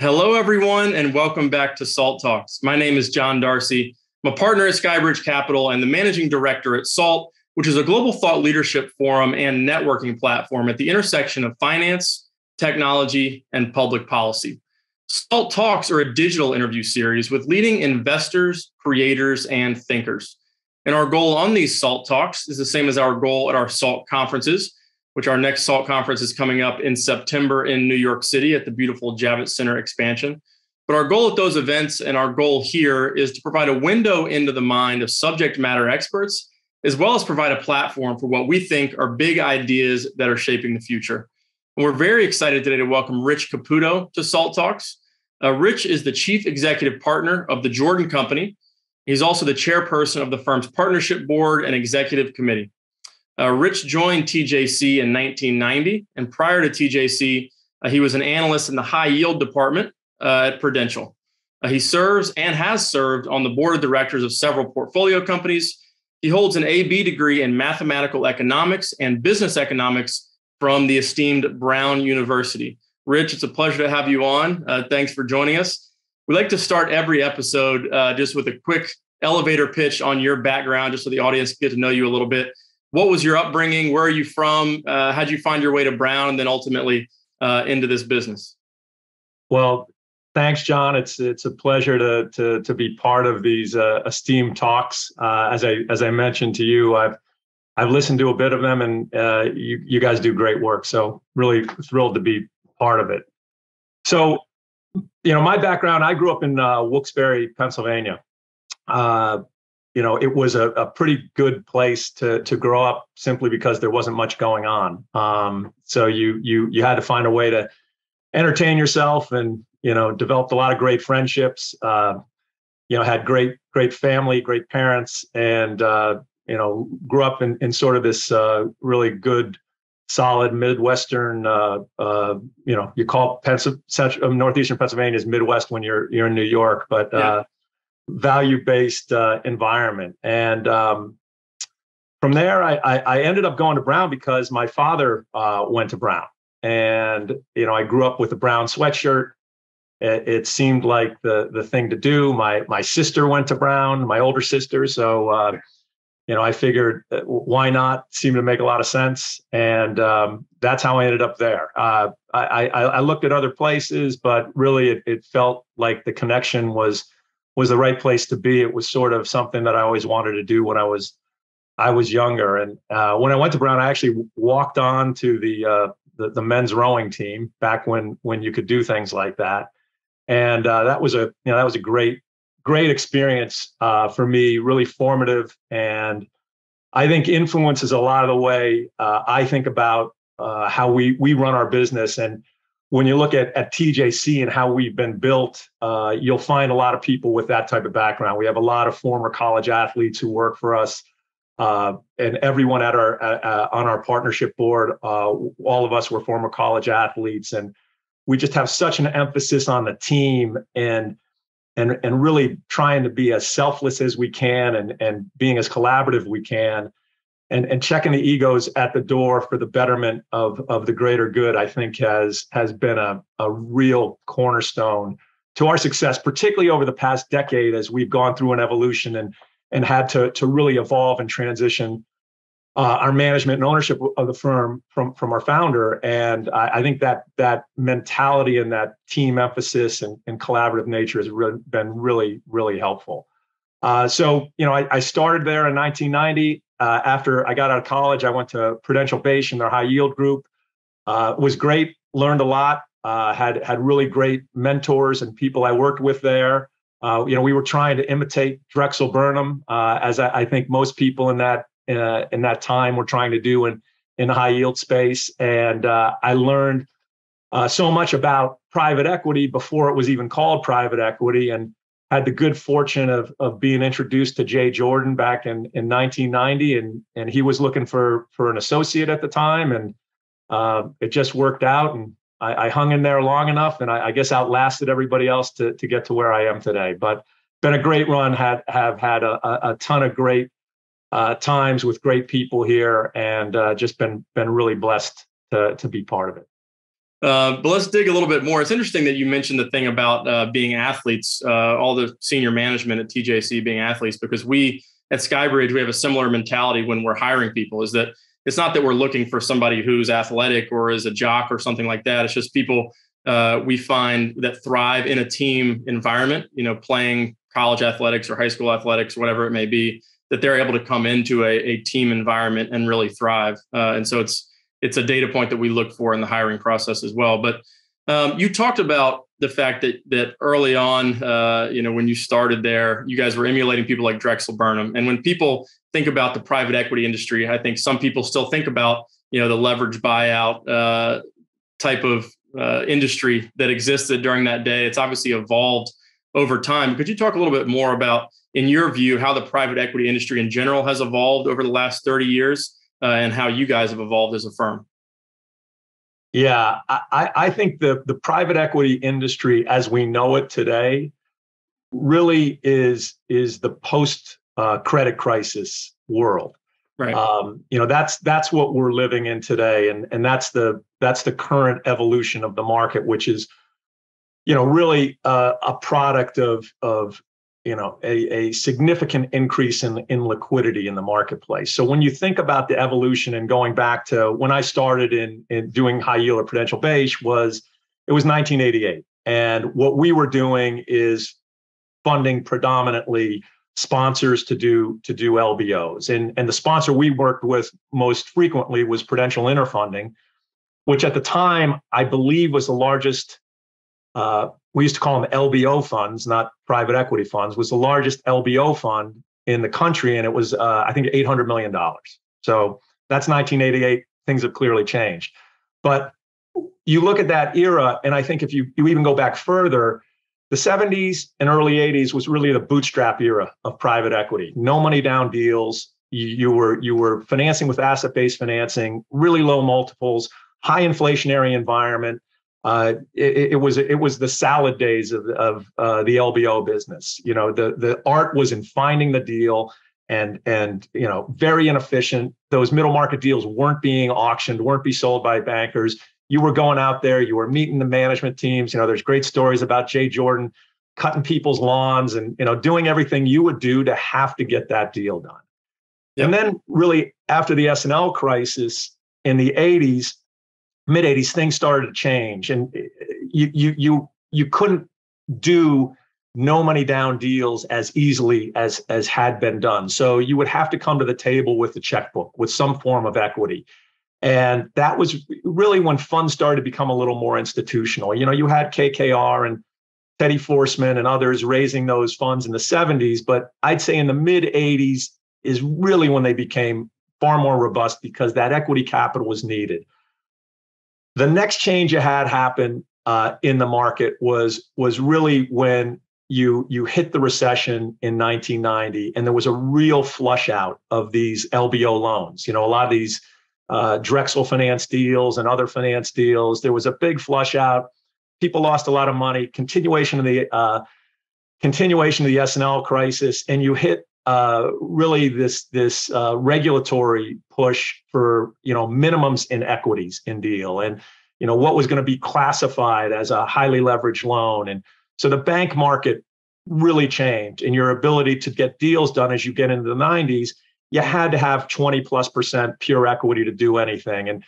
Hello, everyone, and welcome back to SALT Talks. My name is John Darcy. I'm a partner at Skybridge Capital and the managing director at SALT, which is a global thought leadership forum and networking platform at the intersection of finance, technology, and public policy. SALT Talks are a digital interview series with leading investors, creators, and thinkers. And our goal on these SALT Talks is the same as our goal at our SALT conferences which our next SALT conference is coming up in September in New York City at the beautiful Javits Center expansion. But our goal at those events and our goal here is to provide a window into the mind of subject matter experts, as well as provide a platform for what we think are big ideas that are shaping the future. And we're very excited today to welcome Rich Caputo to SALT Talks. Uh, Rich is the chief executive partner of the Jordan Company. He's also the chairperson of the firm's partnership board and executive committee. Uh, Rich joined TJC in 1990, and prior to TJC, uh, he was an analyst in the high yield department uh, at Prudential. Uh, he serves and has served on the board of directors of several portfolio companies. He holds an AB degree in mathematical economics and business economics from the esteemed Brown University. Rich, it's a pleasure to have you on. Uh, thanks for joining us. We like to start every episode uh, just with a quick elevator pitch on your background, just so the audience get to know you a little bit what was your upbringing? Where are you from? Uh, how'd you find your way to Brown and then ultimately uh, into this business? Well, thanks, John. It's it's a pleasure to to to be part of these uh, esteemed talks. Uh, as I as I mentioned to you, I've I've listened to a bit of them, and uh, you you guys do great work. So really thrilled to be part of it. So, you know, my background, I grew up in uh, Wilkes-Barre, Pennsylvania. You know, it was a, a pretty good place to to grow up simply because there wasn't much going on. Um, so you you you had to find a way to entertain yourself and you know developed a lot of great friendships. Uh, you know, had great great family, great parents, and uh, you know grew up in in sort of this uh, really good solid Midwestern, uh, uh, you know, you call Pennsylvania, Northeastern Pennsylvania is Midwest when you're you're in New York, but uh, value based uh, environment. And um, from there, I, I, ended up going to Brown because my father uh, went to Brown. And, you know, I grew up with a brown sweatshirt. It, it, seemed like the, the thing to do. My, my sister went to Brown, my older sister. So, uh, you know, I figured uh, why not? Seemed to make a lot of sense. And um, that's how I ended up there. Uh, I, I, I, looked at other places, but really it, it felt like the connection was was the right place to be. It was sort of something that I always wanted to do when I was I was younger. And uh, when I went to Brown, I actually walked on to the, uh, the, the men's rowing team back when when you could do things like that. And uh, that was a you know that was a great great experience uh, for me, really formative, and I think influences a lot of the way uh, I think about uh, how we we run our business and when you look at, at TJC and how we've been built, uh, you'll find a lot of people with that type of background. We have a lot of former college athletes who work for us, uh, and everyone at our uh, on our partnership board. Uh, all of us were former college athletes, and we just have such an emphasis on the team and and and really trying to be as selfless as we can and and being as collaborative we can and, and checking the egos at the door for the betterment of, of the greater good, I think has has been a, a real cornerstone to our success, particularly over the past decade as we've gone through an evolution and and had to to really evolve and transition uh, our management and ownership of the firm from from our founder. And I, I think that that mentality and that team emphasis and, and collaborative nature has really been really really helpful. Uh, so you know, I, I started there in 1990 uh, after I got out of college, I went to Prudential Bache in their high yield group. Uh, was great, learned a lot. Uh, had had really great mentors and people I worked with there. Uh, you know, we were trying to imitate Drexel Burnham, uh, as I, I, think most people in that uh, in that time were trying to do in in the high yield space. And I learned so much about private equity before it was even called private equity, and had the good fortune of of being introduced to Jay Jordan back in in 1990, and and he was looking for for an associate at the time, and uh, it just worked out, and I, I, hung in there long enough, and I, I, guess outlasted everybody else to to get to where I am today. But been a great run. Had have had a, a ton of great uh, times with great people here, and uh, just been been really blessed to to be part of it. Uh, but let's dig a little bit more. It's interesting that you mentioned the thing about uh, being athletes, uh, all the senior management at TJC being athletes, because we at Skybridge, we have a similar mentality when we're hiring people is that it's not that we're looking for somebody who's athletic or is a jock or something like that. It's just people uh, we find that thrive in a team environment, you know, playing college athletics or high school athletics, whatever it may be, that they're able to come into a, a team environment and really thrive. Uh, and so it's it's a data point that we look for in the hiring process as well. But um, you talked about the fact that that early on, uh, you know, when you started there, you guys were emulating people like Drexel Burnham. And when people think about the private equity industry, I think some people still think about you know the leverage buyout uh, type of uh, industry that existed during that day. It's obviously evolved over time. Could you talk a little bit more about, in your view, how the private equity industry in general has evolved over the last 30 years uh, and how you guys have evolved as a firm? Yeah, I, I think the, the private equity industry as we know it today really is, is the post uh, credit crisis world. Right. Um, you know, that's that's what we're living in today, and and that's the that's the current evolution of the market, which is, you know, really uh, a product of of you know a, a significant increase in in liquidity in the marketplace. So when you think about the evolution and going back to when I started in in doing high yield or Prudential Bache was it was 1988, and what we were doing is funding predominantly sponsors to do to do LBOs. And, and the sponsor we worked with most frequently was Prudential Interfunding, which at the time I believe was the largest. Uh, we used to call them LBO funds, not private equity funds. Was the largest LBO fund in the country, and it was uh, I think 800 million dollars. So that's 1988. Things have clearly changed, but you look at that era, and I think if you you even go back further, the 70s and early 80s was really the bootstrap era of private equity. No money down deals. You, you were you were financing with asset-based financing, really low multiples, high inflationary environment. Uh, it, it, was it was the salad days of, of uh, the LBO business. You know, the the art was in finding the deal and and you know very inefficient. Those middle market deals weren't being auctioned, weren't be sold by bankers you were going out there, you were meeting the management teams. You know, there's great stories about Jay Jordan cutting people's lawns and you know doing everything you would do to have to get that deal done. Yep. And then really after the S&L crisis in the 80s, mid 80s, things started to change, and uh, you you you you couldn't do no money down deals as easily as as had been done. So you would have to come to the table with the checkbook with some form of equity. And that was really when funds started to become a little more institutional. You know, you had KKR and Teddy Forstmann and others raising those funds in the 70s, but I'd say in the mid 80s is really when they became far more robust because that equity capital was needed. The next change you had happen uh, in the market was was really when you you hit the recession in 1990, and there was a real flush out of these LBO loans. You know, a lot of these uh, Drexel finance deals and other finance deals. There was a big flush out. People lost a lot of money. Continuation of the uh, continuation of the S&L crisis, and you hit uh, really this this uh, regulatory push for you know minimums in equities in deal, and you know what was going to be classified as a highly leveraged loan, and so the bank market really changed, and your ability to get deals done as you get into the 90s you had to have 20 plus percent pure equity to do anything. And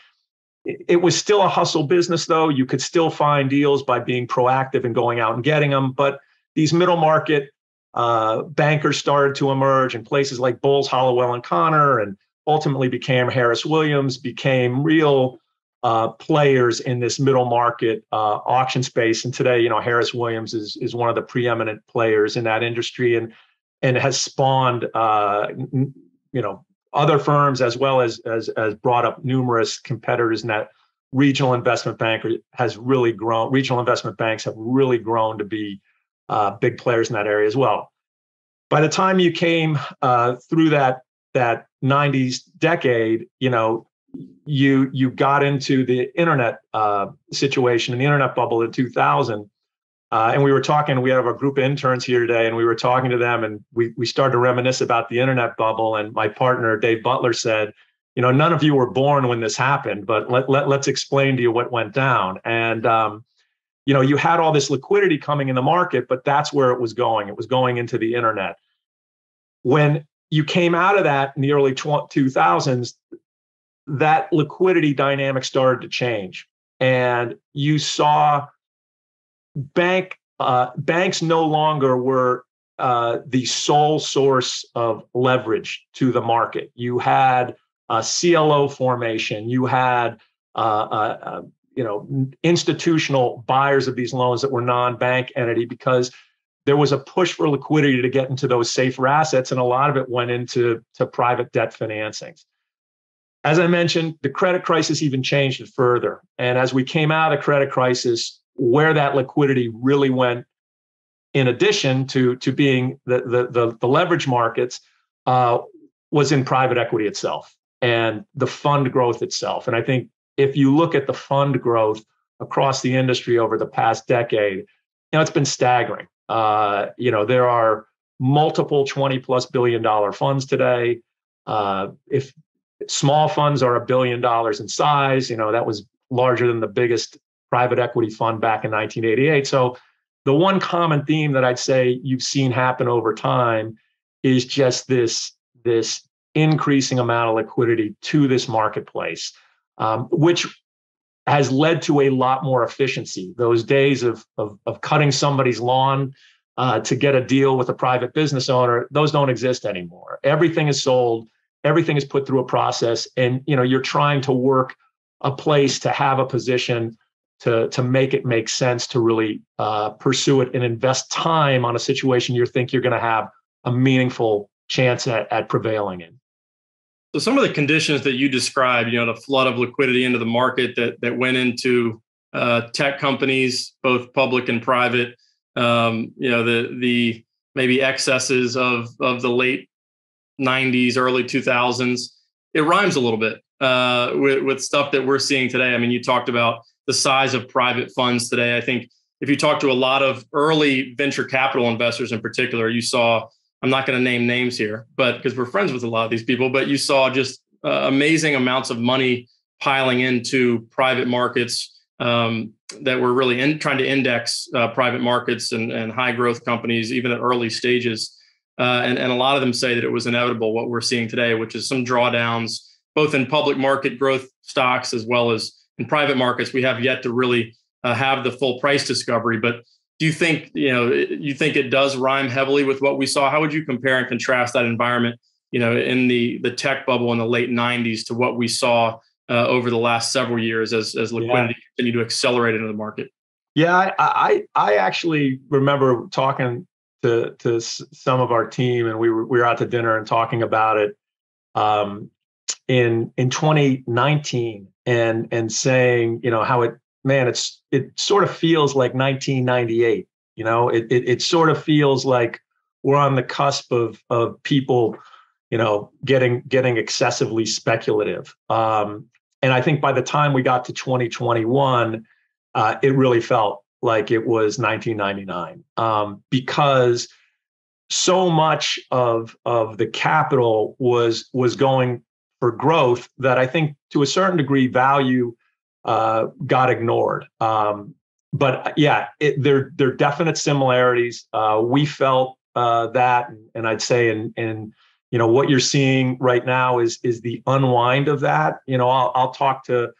it was still a hustle business, though. You could still find deals by being proactive and going out and getting them. But these middle market uh, bankers started to emerge, and places like Bowles, Hollowell, and Conner, and ultimately became Harris Williams, became real uh, players in this middle market uh, auction space. And today, you know, Harris Williams is is one of the preeminent players in that industry, and and has spawned uh, you know other firms as well as as as brought up numerous competitors in that regional investment bank has really grown regional investment banks have really grown to be uh, big players in that area as well by the time you came uh, through that that 90s decade you know you you got into the internet uh, situation and the internet bubble in 2000 uh, and we were talking, we have a group of interns here today, and we were talking to them, and we, we started to reminisce about the internet bubble. And my partner, Dave Butler, said, you know, none of you were born when this happened, but let, let, let's explain to you what went down. And, um, you know, you had all this liquidity coming in the market, but that's where it was going. It was going into the internet. When you came out of that in the early 2000s, that liquidity dynamic started to change. And you saw bank uh, banks no longer were uh, the sole source of leverage to the market. You had a CLO formation. You had uh, you know institutional buyers of these loans that were non-bank entity because there was a push for liquidity to get into those safer assets, and a lot of it went into to private debt financings. As I mentioned, the credit crisis even changed it further. And as we came out of credit crisis, where that liquidity really went, in addition to, to being the, the, the, the leverage markets, uh, was in private equity itself and the fund growth itself. And I think if you look at the fund growth across the industry over the past decade, you know, it's been staggering. Uh, you know, there are multiple 20 plus billion dollar funds today. Uh, if small funds are a billion dollars in size, you know, that was larger than the biggest private equity fund back in 1988. So the one common theme that I'd say you've seen happen over time is just this, this increasing amount of liquidity to this marketplace, um, which has led to a lot more efficiency. Those days of, of, of cutting somebody's lawn uh, to get a deal with a private business owner, those don't exist anymore. Everything is sold, everything is put through a process, and you know you're trying to work a place to have a position to to make it make sense to really uh, pursue it and invest time on a situation you think you're going to have a meaningful chance at, at prevailing in. So some of the conditions that you described, you know, the flood of liquidity into the market that that went into uh, tech companies, both public and private, um, you know, the the maybe excesses of of the late '90s, early 2000s. It rhymes a little bit uh, with with stuff that we're seeing today. I mean, you talked about the size of private funds today. I think if you talk to a lot of early venture capital investors in particular, you saw I'm not going to name names here, but because we're friends with a lot of these people, but you saw just uh, amazing amounts of money piling into private markets um, that were really in, trying to index uh, private markets and, and, high growth companies, even at early stages. Uh, and, and a lot of them say that it was inevitable what we're seeing today, which is some drawdowns, both in public market growth stocks as well as in private markets. We have yet to really uh, have the full price discovery, but do you think you know you think it does rhyme heavily with what we saw how would you compare and contrast that environment you know in the the tech bubble in the late 90s to what we saw uh, over the last several years as as liquidity yeah. continued to accelerate into the market yeah I, I i actually remember talking to to some of our team and we were we were out to dinner and talking about it um in in 2019 and and saying you know how it man, it's it sort of feels like 1998. You know, it it, it sort of feels like we're on the cusp of of people, you know, getting getting excessively speculative. Um, and I think by the time we got to 2021, uh, it really felt like it was 1999 um, because so much of of the capital was was going for growth that I think to a certain degree value uh, got ignored. Um, but uh, yeah, it, there there are definite similarities. Uh, we felt uh, that, and I'd say, and in you know what you're seeing right now is is the unwind of that. You know, I'll, I'll talk to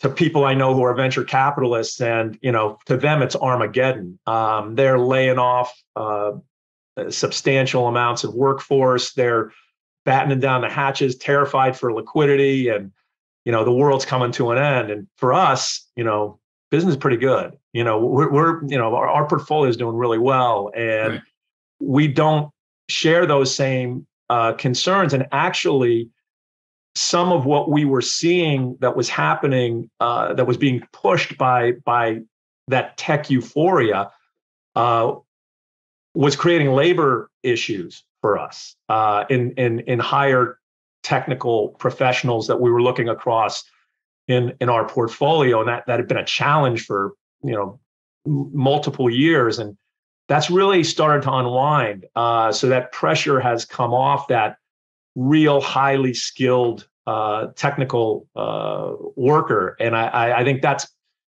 to people I know who are venture capitalists, and you know, to them it's Armageddon. Um, they're laying off uh, substantial amounts of workforce. They're battening down the hatches, terrified for liquidity, and you know the world's coming to an end. And for us you know business is pretty good. You know we're, we're you know our, our, portfolio is doing really well. And right. we don't share those same uh, concerns. And actually some of what we were seeing that was happening uh, that was being pushed by by that tech euphoria uh, was creating labor issues for us uh, in in in higher technical professionals that we were looking across in in our portfolio and that that had been a challenge for you know m- multiple years and that's really started to unwind. Uh, so that pressure has come off that real highly skilled uh, technical uh, worker, and I, I think that's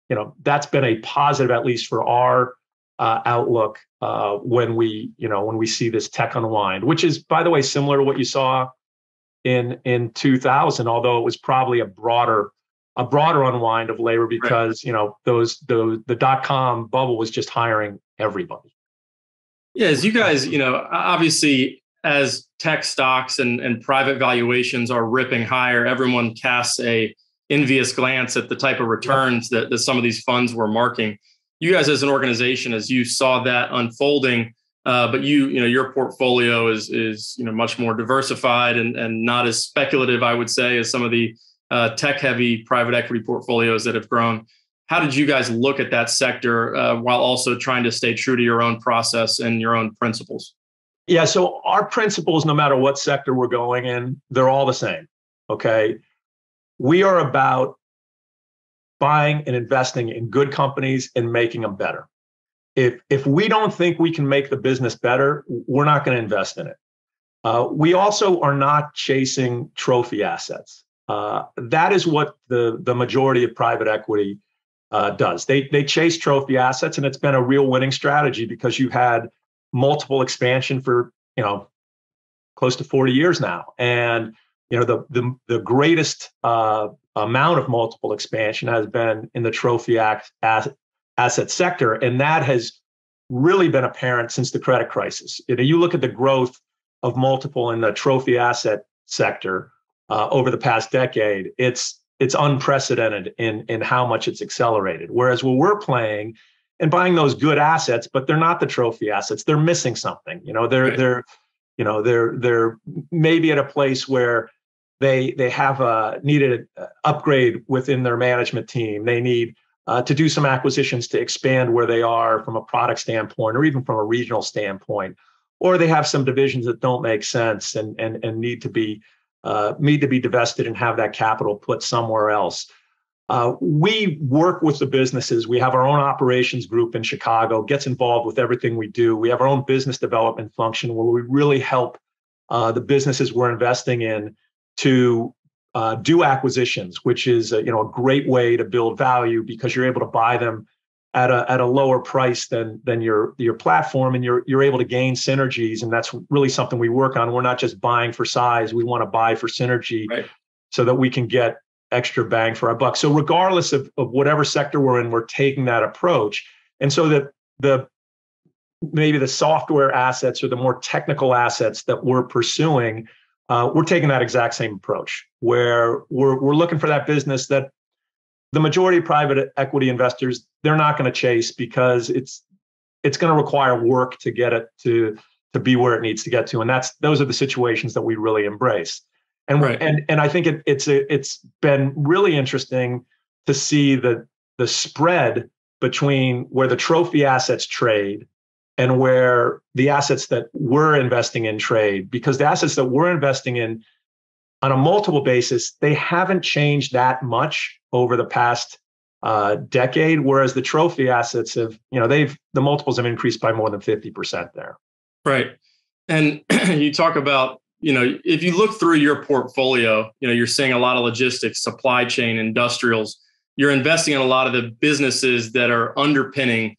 you know that's been a positive at least for our uh, outlook uh, when we you know when we see this tech unwind, which is by the way similar to what you saw in in 2000, although it was probably a broader a broader unwind of labor because right. you know those the the dot com bubble was just hiring everybody. Yeah, as you guys, you know, obviously as tech stocks and, and private valuations are ripping higher, everyone casts a envious glance at the type of returns that, that some of these funds were marking. You guys, as an organization, as you saw that unfolding, uh, but you, you know, your portfolio is is you know much more diversified and and not as speculative, I would say, as some of the uh, tech-heavy private equity portfolios that have grown. How did you guys look at that sector uh, while also trying to stay true to your own process and your own principles? Yeah, so our principles, no matter what sector we're going in, they're all the same. Okay. We are about buying and investing in good companies and making them better. If, if we don't think we can make the business better, we're not going to invest in it. Uh, we also are not chasing trophy assets. Uh, that is what the, the majority of private equity uh, does. They, they chase trophy assets, and it's been a real winning strategy because you've had multiple expansion for you know close to 40 years now and you know the the, the greatest uh, amount of multiple expansion has been in the trophy act asset sector and that has really been apparent since the credit crisis you know you look at the growth of multiple in the trophy asset sector uh, over the past decade it's it's unprecedented in in how much it's accelerated whereas where we're playing and buying those good assets, but they're not the trophy assets. They're missing something. You know, they're right. they're you know they're they're maybe at a place where they they have a needed upgrade within their management team. They need uh, to do some acquisitions to expand where they are from a product standpoint, or even from a regional standpoint. Or they have some divisions that don't make sense and and and need to be uh, need to be divested and have that capital put somewhere else. Uh, we work with the businesses. We have our own operations group in Chicago, gets involved with everything we do. We have our own business development function where we really help uh, the businesses we're investing in to uh, do acquisitions, which is a, you know a great way to build value because you're able to buy them at a at a lower price than than your your platform, and you're you're able to gain synergies, and that's really something we work on. We're not just buying for size; we want to buy for synergy, right. so that we can get extra bang for our buck. So regardless of, of whatever sector we're in, we're taking that approach. And so that the maybe the software assets or the more technical assets that we're pursuing, uh, we're taking that exact same approach where we're we're looking for that business that the majority of private equity investors they're not going to chase because it's it's going to require work to get it to to be where it needs to get to and that's those are the situations that we really embrace and right. and and I think it, it's a, it's been really interesting to see the the spread between where the trophy assets trade and where the assets that we're investing in trade because the assets that we're investing in on a multiple basis they haven't changed that much over the past uh, decade whereas the trophy assets have you know they've the multiples have increased by more than 50% there right and you talk about you know, if you look through your portfolio, you know, you're seeing a lot of logistics, supply chain, industrials. You're investing in a lot of the businesses that are underpinning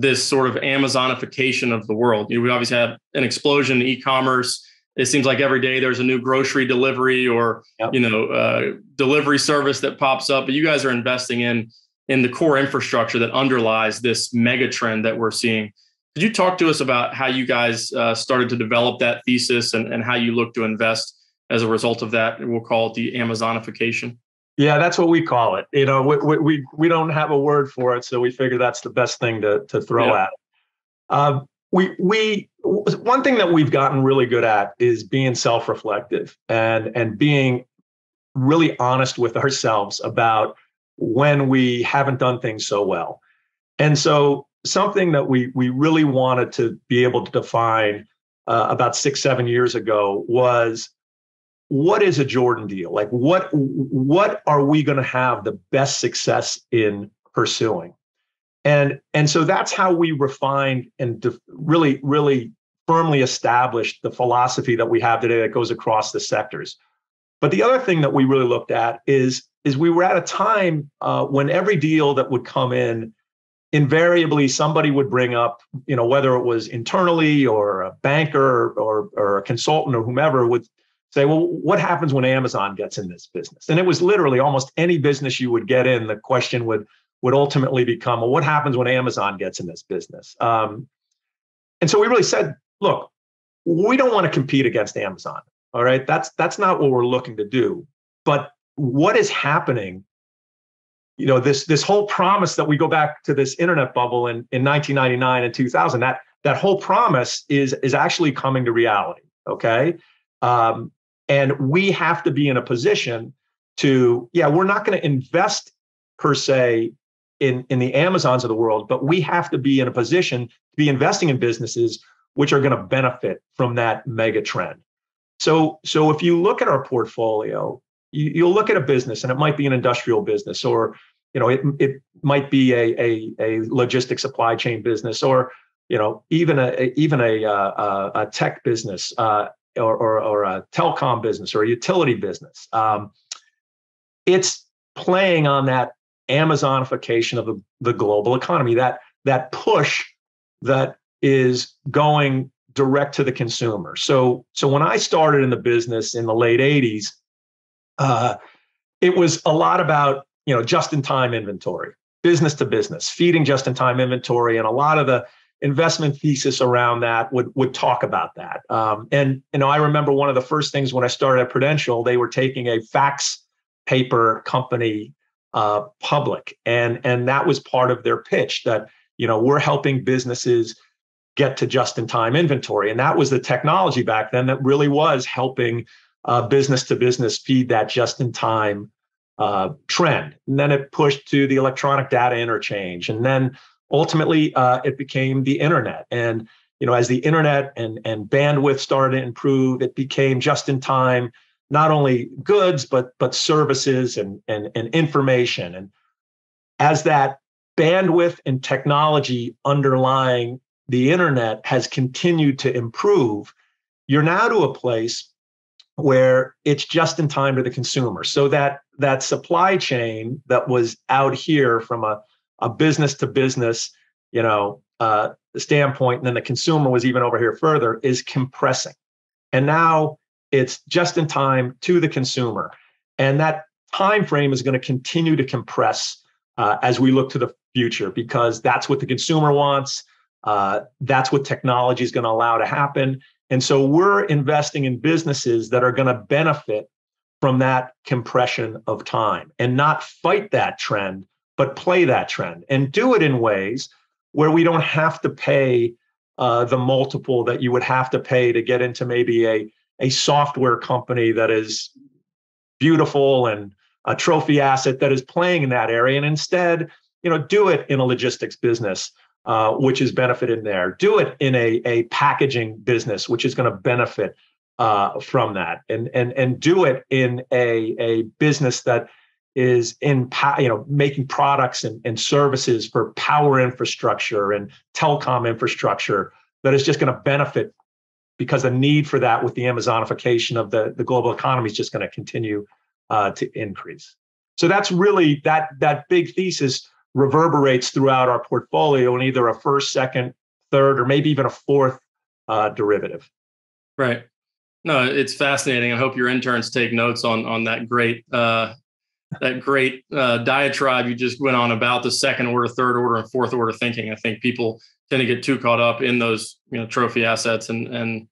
this sort of Amazonification of the world. You know, we obviously have an explosion in e-commerce. It seems like every day there's a new grocery delivery or yep. you know uh, delivery service that pops up. But you guys are investing in in the core infrastructure that underlies this mega trend that we're seeing. Could you talk to us about how you guys uh, started to develop that thesis and, and how you look to invest as a result of that? We'll call it the Amazonification. Yeah, that's what we call it. You know, we we we don't have a word for it, so we figure that's the best thing to to throw yeah. at. Uh, we we one thing that we've gotten really good at is being self-reflective and and being really honest with ourselves about when we haven't done things so well. And so something that we we really wanted to be able to define uh, about six seven years ago was what is a Jordan deal? Like what what are we going to have the best success in pursuing? And and so that's how we refined and really really firmly established the philosophy that we have today that goes across the sectors. But the other thing that we really looked at is is we were at a time uh, when every deal that would come in, invariably somebody would bring up, you know, whether it was internally or a banker or, or a consultant or whomever would say, well, what happens when Amazon gets in this business? And it was literally almost any business you would get in, the question would would ultimately become, well, what happens when Amazon gets in this business? Um, and so we really said, look, we don't want to compete against Amazon. All right, that's that's not what we're looking to do. But what is happening you know this this whole promise that we go back to this internet bubble in, in 1999 and 2000 that that whole promise is is actually coming to reality okay um, and we have to be in a position to yeah we're not going to invest per se in in the amazons of the world but we have to be in a position to be investing in businesses which are going to benefit from that mega trend. So so if you look at our portfolio you, you'll look at a business and it might be an industrial business or you know it, it might be a, a, a logistic supply chain business or you know even a even a, uh, a, a tech business uh, or, or, or, a telecom business or a utility business um, it's playing on that amazonification of the, the global economy that that push that is going direct to the consumer. So so when i started in the business in the late 80s uh, it was a lot about you know just in time inventory, business to business, feeding just in time inventory, and a lot of the investment thesis around that would would talk about that. Um, and you know, I remember one of the first things when I started at Prudential, they were taking a fax paper company uh, public, and and that was part of their pitch that you know we're helping businesses get to just in time inventory, and that was the technology back then that really was helping uh, business to business feed that just in time uh, trend. And then it pushed to the electronic data interchange. And then ultimately uh, it became the internet. And you know, as the internet and, and bandwidth started to improve, it became just in time, not only goods, but but services and, and, and information. And as that bandwidth and technology underlying the internet has continued to improve, you're now to a place where it's just in time to the consumer. So that that supply chain that was out here from a, a business to business, you know, uh, standpoint, and then the consumer was even over here further, is compressing. And now it's just in time to the consumer. And that time frame is going to continue to compress uh, as we look to the future because that's what the consumer wants. Uh, that's what technology is going to allow to happen. And so we're investing in businesses that are going to benefit from that compression of time and not fight that trend, but play that trend and do it in ways where we don't have to pay uh, the multiple that you would have to pay to get into maybe a, a software company that is beautiful and a trophy asset that is playing in that area. And instead, you know, do it in a logistics business uh, which is benefited there. Do it in a, a packaging business, which is going to benefit uh, from that, and and and do it in a a business that is in you know making products and, and services for power infrastructure and telecom infrastructure that is just going to benefit because the need for that with the Amazonification of the, the global economy is just going to continue uh, to increase. So that's really that that big thesis reverberates throughout our portfolio in either a first, second, third, or maybe even a fourth uh, derivative. Right. No, it's fascinating. I hope your interns take notes on on that great uh, that great uh, diatribe you just went on about the second order, third order, and fourth order thinking. I think people tend to get too caught up in those you know trophy assets and and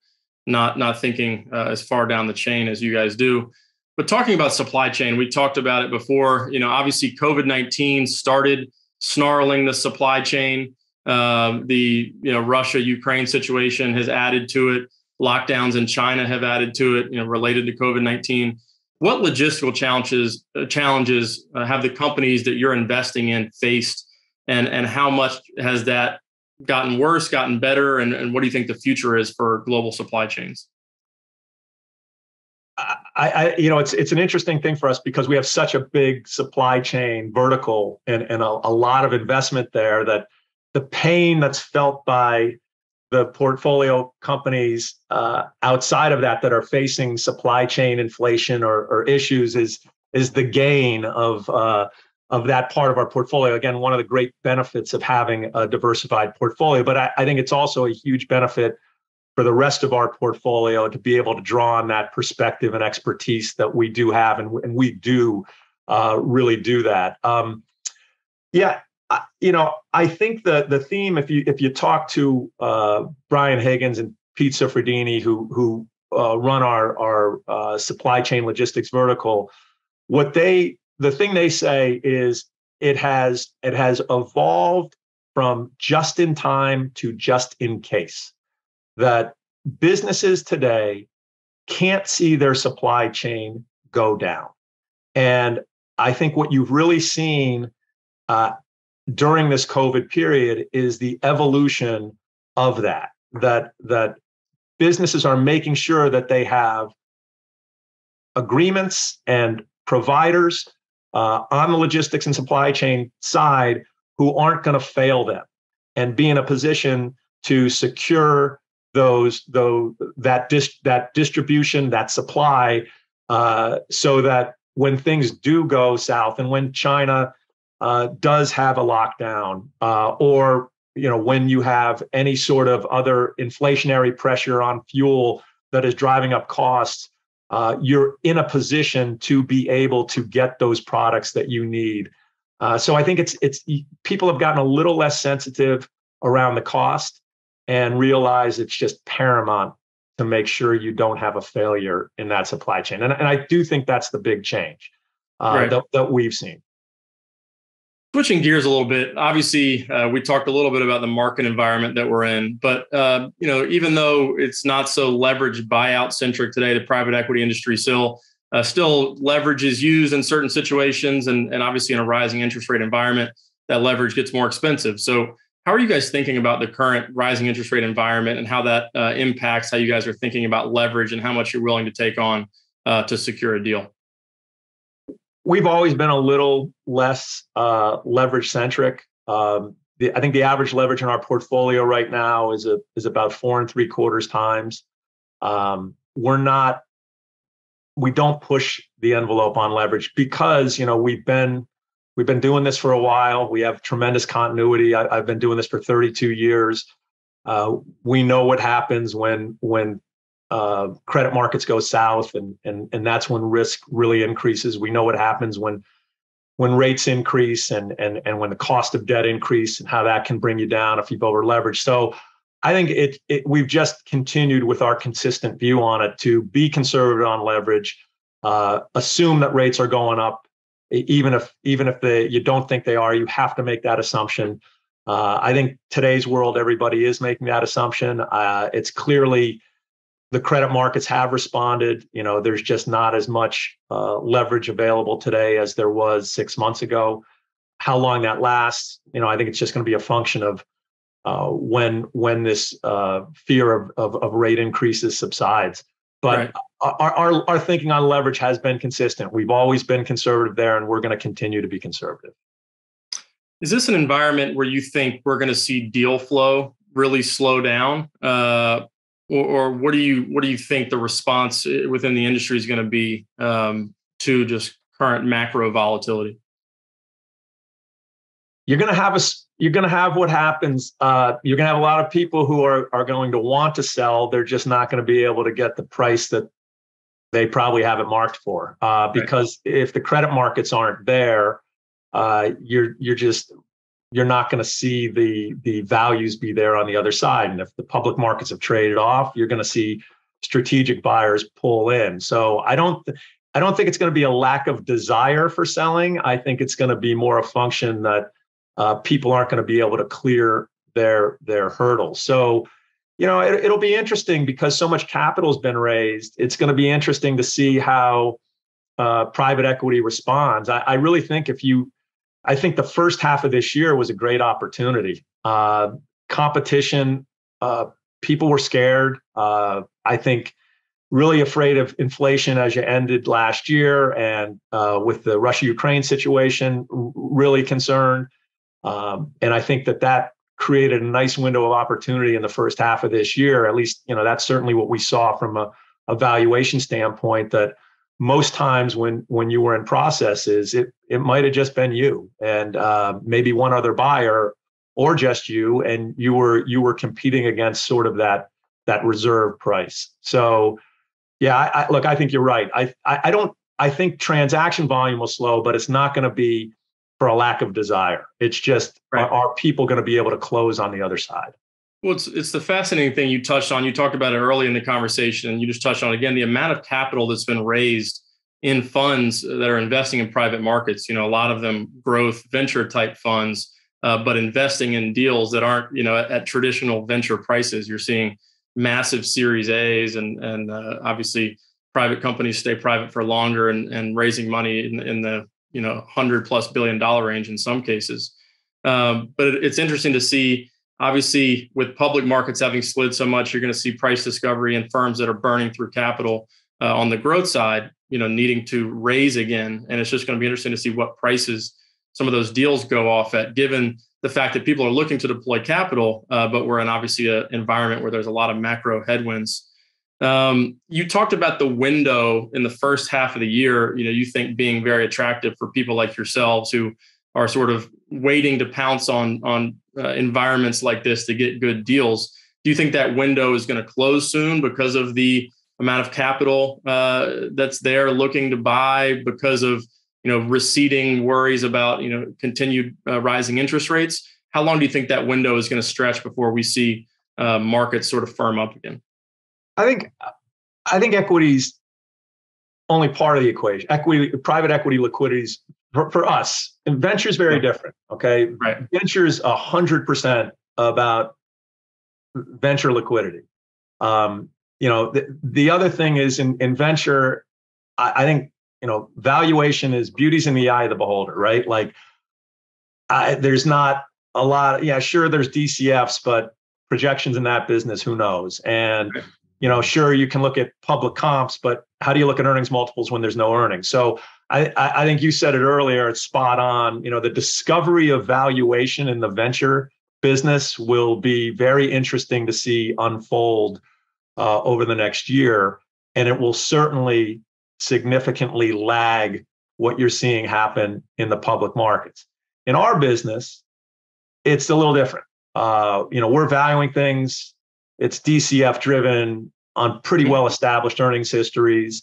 not not thinking uh, as far down the chain as you guys do. But talking about supply chain, we talked about it before. You know, obviously, COVID nineteen started snarling the supply chain. Um, the you know Russia Ukraine situation has added to it. Lockdowns in China have added to it. You know, related to COVID nineteen. What logistical challenges uh, challenges uh, have the companies that you're investing in faced, and and how much has that gotten worse, gotten better, and, and what do you think the future is for global supply chains? I, I, you know, it's it's an interesting thing for us because we have such a big supply chain vertical and, and a, a lot of investment there that the pain that's felt by the portfolio companies uh, outside of that that are facing supply chain inflation or, or issues is is the gain of uh, of that part of our portfolio. Again, one of the great benefits of having a diversified portfolio, but I, I think it's also a huge benefit for the rest of our portfolio to be able to draw on that perspective and expertise that we do have, and, and we do uh, really do that. Um, yeah, you know, I think the the theme, if you if you talk to uh, Brian Higgins and Pete Suffredini, who who uh, run our our uh, supply chain logistics vertical, what they the thing they say is it has it has evolved from just in time to just in case that businesses today can't see their supply chain go down. And i think what you've really seen uh, during this COVID period is the evolution of that. That that businesses are making sure that they have agreements and providers uh, on the logistics and supply chain side who aren't going to fail them and be in a position to secure those those that dis- that distribution that supply uh, so that when things do go south and when China uh, does have a lockdown, uh, or you know when you have any sort of other inflationary pressure on fuel that is driving up costs, uh, you're in a position to be able to get those products that you need. Uh, so I think it's it's people have gotten a little less sensitive around the cost and realize it's just paramount to make sure you don't have a failure in that supply chain. And, and I do think that's the big change uh, right. that, that we've seen. Switching gears a little bit, obviously, uh, we talked a little bit about the market environment that we're in, but uh, you know, even though it's not so leveraged buyout centric today, the private equity industry still uh, still leverage is used in certain situations, and, and obviously in a rising interest rate environment, that leverage gets more expensive. So, how are you guys thinking about the current rising interest rate environment and how that uh, impacts how you guys are thinking about leverage and how much you're willing to take on uh, to secure a deal? We've always been a little less uh, leverage centric. Um, I think the average leverage in our portfolio right now is a is about four and three quarters times. Um, we're not we don't push the envelope on leverage because you know we've been we've been doing this for a while. We have tremendous continuity. I, have been doing this for 32 years. Uh, we know what happens when when uh, credit markets go south, and and and that's when risk really increases. We know what happens when when rates increase and and and when the cost of debt increase and how that can bring you down if you've over leveraged. So I think it, it we've just continued with our consistent view on it to be conservative on leverage, uh, assume that rates are going up, even if even if they you don't think they are, you have to make that assumption. Uh, I think today's world, everybody is making that assumption. Uh, it's clearly the credit markets have responded. You know, there's just not as much uh, leverage available today as there was six months ago. How long that lasts, you know, I think it's just going to be a function of uh, when when this uh, fear of, of, of rate increases subsides. But right. our, our our thinking on leverage has been consistent. We've always been conservative there, and we're going to continue to be conservative. Is this an environment where you think we're going to see deal flow really slow down? Uh, or, or what do you what do you think the response uh, within the industry is going to be um, to just current macro volatility? You're going to have a you're going to have what happens. Uh, you're going to have a lot of people who are are going to want to sell. They're just not going to be able to get the price that they probably have it marked for. Uh, because right. if the credit markets aren't there, uh, you're you're just you're not going to see the the values be there on the other side. And if the public markets have traded off, you're going to see strategic buyers pull in. So I don't I don't think it's going to be a lack of desire for selling. I think it's going to be more a function that uh, people aren't going to be able to clear their their hurdles. So you know it, it'll be interesting because so much capital has been raised. It's going to be interesting to see how uh, private equity responds. I, I really think if you I think the first half of this year was a great opportunity. Uh, competition, uh, people were scared. Uh, I think really afraid of inflation as you ended last year, and uh, with the Russia Ukraine situation, really concerned. Um, and I think that that created a nice window of opportunity in the first half of this year. At least, you know, that's certainly what we saw from a, a valuation standpoint. That most times when when you were in processes, it it might have just been you and uh, maybe one other buyer, or just you, and you were you were competing against sort of that that reserve price. So, yeah, I, I, look, I think you're right. I, I I don't. I think transaction volume will slow, but it's not going to be for a lack of desire. It's just right. are, are people going to be able to close on the other side? Well, it's, it's the fascinating thing you touched on. You talked about it early in the conversation, and you just touched on again the amount of capital that's been raised in funds that are investing in private markets. You know, a lot of them growth venture type funds, uh, but investing in deals that aren't you know at, at, traditional venture prices. You're seeing massive Series A's, and and uh, obviously private companies stay private for longer and, and raising money in, in the you know hundred plus billion dollar range in some cases. Um, but it, it's interesting to see. Obviously, with public markets having slid so much, you're going to see price discovery and firms that are burning through capital uh, on the growth side, you know, needing to raise again. And it's just going to be interesting to see what prices some of those deals go off at, given the fact that people are looking to deploy capital, uh, but we're in obviously an environment where there's a lot of macro headwinds um, you talked about the window in the first half of the year, you know, you think being very attractive for people like yourselves who are sort of waiting to pounce on on uh, environments like this to get good deals. Do you think that window is going to close soon because of the amount of capital uh, that's there looking to buy because of you know receding worries about you know continued uh, rising interest rates? How long do you think that window is going to stretch before we see uh, markets sort of firm up again? I think I think equities only part of the equation. Equity, private equity liquidities for, for us. Venture is very different. Okay, right. Venture is a hundred percent about venture liquidity. Um, you know, the, the other thing is in, in venture, I, I think you know valuation is beauty's in the eye of the beholder, right? Like, I, there's not a lot. Yeah, sure, there's DCFs, but projections in that business, who knows? And you know, sure, you can look at public comps, but how do you look at earnings multiples when there's no earnings? So I, I think you said it earlier, it's spot on. You know, the discovery of valuation in the venture business will be very interesting to see unfold uh, over the next year. And it will certainly significantly lag what you're seeing happen in the public markets. In our business, it's a little different. Uh, you know, we're valuing things it's DCF driven on pretty well established earnings histories.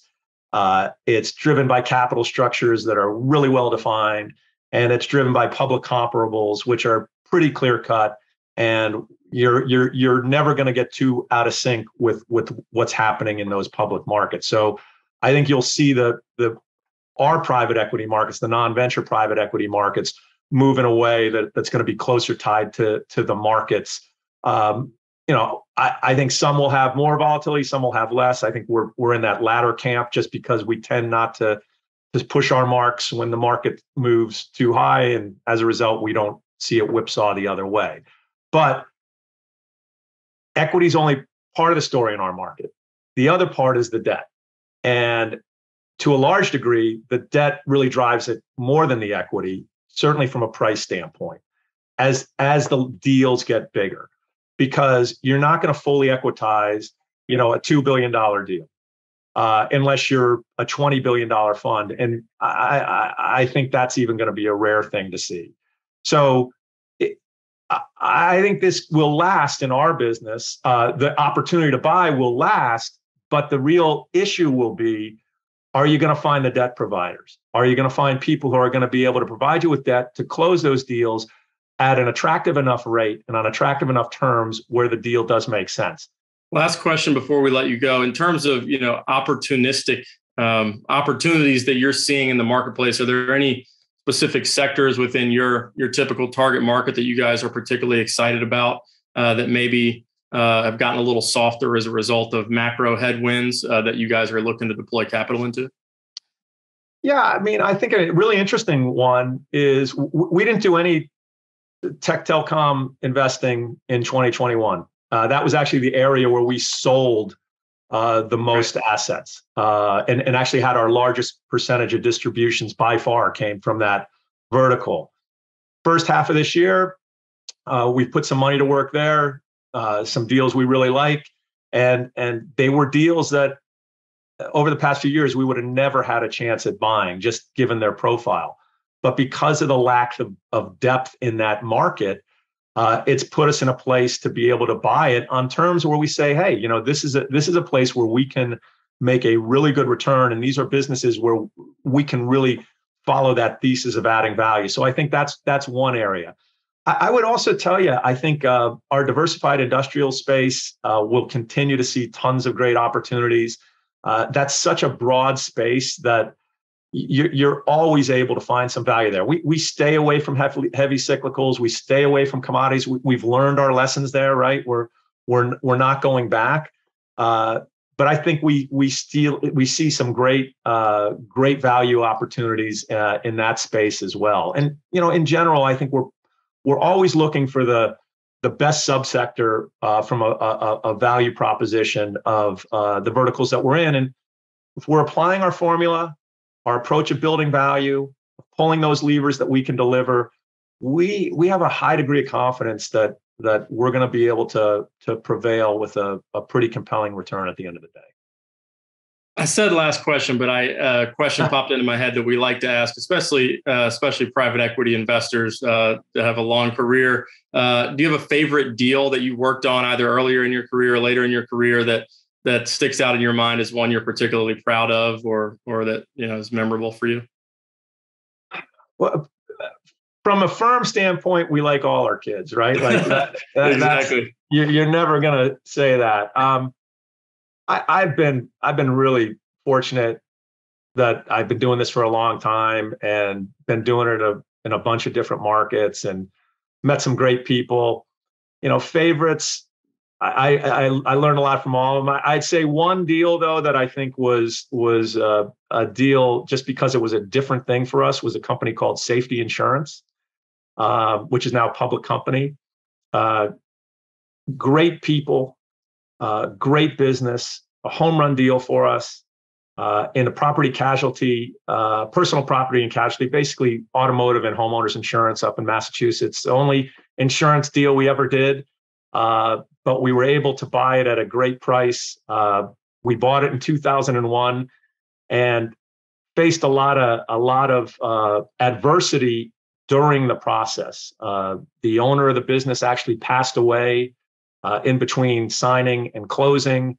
Uh, it's driven by capital structures that are really well defined, and it's driven by public comparables, which are pretty clear cut. And you're you're you're never going to get too out of sync with with what's happening in those public markets. So I think you'll see the the our private equity markets, the non-venture private equity markets, move in a way that that's going to be closer tied to to the markets um, you know, I, I think some will have more volatility, some will have less. I think we're we're in that latter camp just because we tend not to just push our marks when the market moves too high, and as a result, we don't see it whipsaw the other way. But equity is only part of the story in our market. The other part is the debt, and to a large degree, the debt really drives it more than the equity. Certainly, from a price standpoint, as as the deals get bigger because you're not going to fully equitize, you know, a two billion dollar deal uh, unless you're a twenty billion dollar fund, and I, I, I think that's even going to be a rare thing to see. So. I think this will last in our business. Uh, the opportunity to buy will last, but the real issue will be are you going to find the debt providers? Are you going to find people who are going to be able to provide you with debt to close those deals at an attractive enough rate and on attractive enough terms where the deal does make sense. Last question before we let you go. In terms of you know opportunistic um, opportunities that you're seeing in the marketplace, are there any specific sectors within your your typical target market that you guys are particularly excited about uh, that maybe uh, have gotten a little softer as a result of macro headwinds uh, that you guys are looking to deploy capital into? Yeah, I mean, I think a really interesting one is we didn't do any tech telecom investing in 2021. Uh, that was actually the area where we sold uh, the most assets uh, and, and actually had our largest percentage of distributions by far came from that vertical. First half of this year, Uh, we put some money to work there, uh, some deals we really like, and and they were deals that over the past few years we would have never had a chance at buying, just given their profile. But because of the lack of, of depth in that market, uh, it's put us in a place to be able to buy it on terms where we say, hey, you know, this is a this is a place where we can make a really good return, and these are businesses where we can really follow that thesis of adding value. So I think that's that's one area. I, I would also tell you, I think uh, our diversified industrial space uh, will continue to see tons of great opportunities. Uh, that's such a broad space that you're, you're always able to find some value there. We, we stay away from heavy, heavy cyclicals. We stay away from commodities. We, have learned our lessons there, right? We're, we're, we're not going back. Uh, but I think we we still we see some great uh, great value opportunities uh, in that space as well. And you know, in general, I think we're we're always looking for the the best subsector uh, from a, a, a, value proposition of uh, the verticals that we're in. And if we're applying our formula, our approach of building value, pulling those levers that we can deliver, we we have a high degree of confidence that that we're going to be able to to prevail with a, a pretty compelling return at the end of the day. I said last question, but I uh, question popped into my head that we like to ask, especially uh, especially private equity investors uh, that have a long career. Uh, do you have a favorite deal that you worked on either earlier in your career or later in your career that that sticks out in your mind as one you're particularly proud of, or or that you know is memorable for you? Well, from a firm standpoint, we like all our kids, right? Like that, that, exactly. You, are never going to say that. Um, I, I've been I've been really fortunate that I've been doing this for a long time and been doing it a, in a bunch of different markets and met some great people. You know, favorites. I, I I learned a lot from all of them. I'd say one deal though that I think was was uh, a deal just because it was a different thing for us was a company called Safety Insurance, uh, which is now a public company. Uh, great people, uh, great business, a home run deal for us uh, in the property casualty, uh, personal property and casualty, basically automotive and homeowners insurance up in Massachusetts. The only insurance deal we ever did, uh, but we were able to buy it at a great price. Uh, we bought it in 2001 and faced a lot of a lot of uh, adversity during the process. the owner of the business actually passed away uh, in between signing and closing.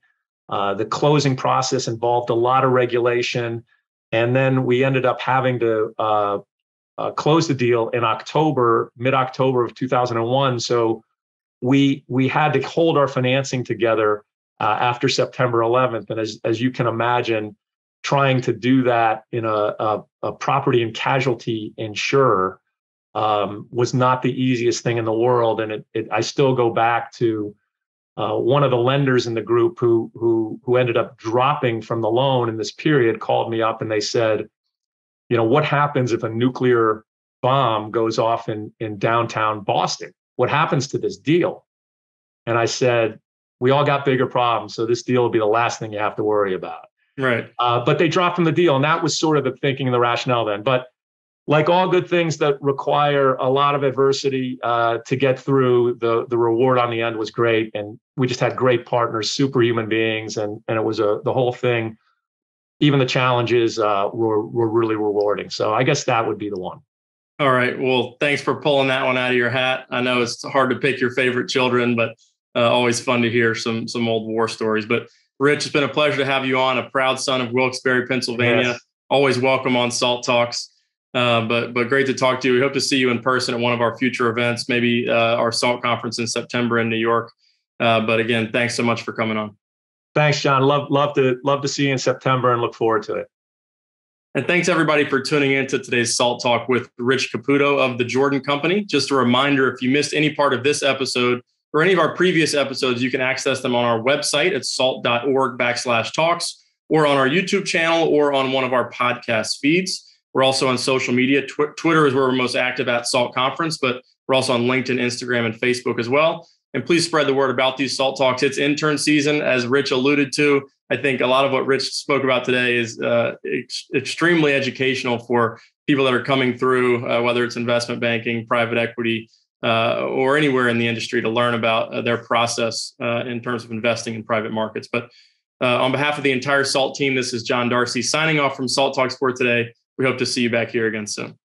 Uh, the closing process involved a lot of regulation. And then we ended up having to uh, uh close the deal in October, mid October of 2001. So we we had to hold our financing together uh, after September 11th. And as, as you can imagine, trying to do that in a, a, a property and casualty insurer um, was not the easiest thing in the world. And it, it I still go back to uh, one of the lenders in the group who who who ended up dropping from the loan in this period called me up and they said, you know, what happens if a nuclear bomb goes off in in downtown Boston? What happens to this deal? And I said, we all got bigger problems, so this deal will be the last thing you have to worry about. Right. Uh, but they dropped from the deal, and that was sort of the thinking and the rationale then. But like all good things that require a lot of adversity uh, to get through, the the reward on the end was great, and we just had great partners, superhuman beings, and and it was a the whole thing. Even the challenges uh, were were really rewarding. So I guess that would be the one. All right. Well, thanks for pulling that one out of your hat. I know it's hard to pick your favorite children, but uh, always fun to hear some some old war stories. But Rich, it's been a pleasure to have you on. A proud son of Wilkes-Barre, Pennsylvania. Yes. Always welcome on Salt Talks. Uh, but but great to talk to you. We hope to see you in person at one of our future events, maybe uh, our SALT conference in September in New York. Uh, but again, thanks so much for coming on. Thanks, John. Love love to love to see you in September and look forward to it. And thanks everybody for tuning in to today's Salt Talk with Rich Caputo of the Jordan Company. Just a reminder, if you missed any part of this episode or any of our previous episodes, you can access them on our website at salt.org backslash talks or on our YouTube channel or on one of our podcast feeds. We're also on social media. Tw- Twitter is where we're most active at SALT Conference, but we're also on LinkedIn, Instagram, and Facebook as well. And please spread the word about these SALT Talks. It's intern season, as Rich alluded to. I think a lot of what Rich spoke about today is uh, ex- extremely educational for people that are coming through, uh, whether it's investment banking, private equity, uh, or anywhere in the industry to learn about uh, their process uh, in terms of investing in private markets. But uh, on behalf of the entire SALT team, this is John Darsie signing off from SALT Talks for today. We hope to see you back here again soon.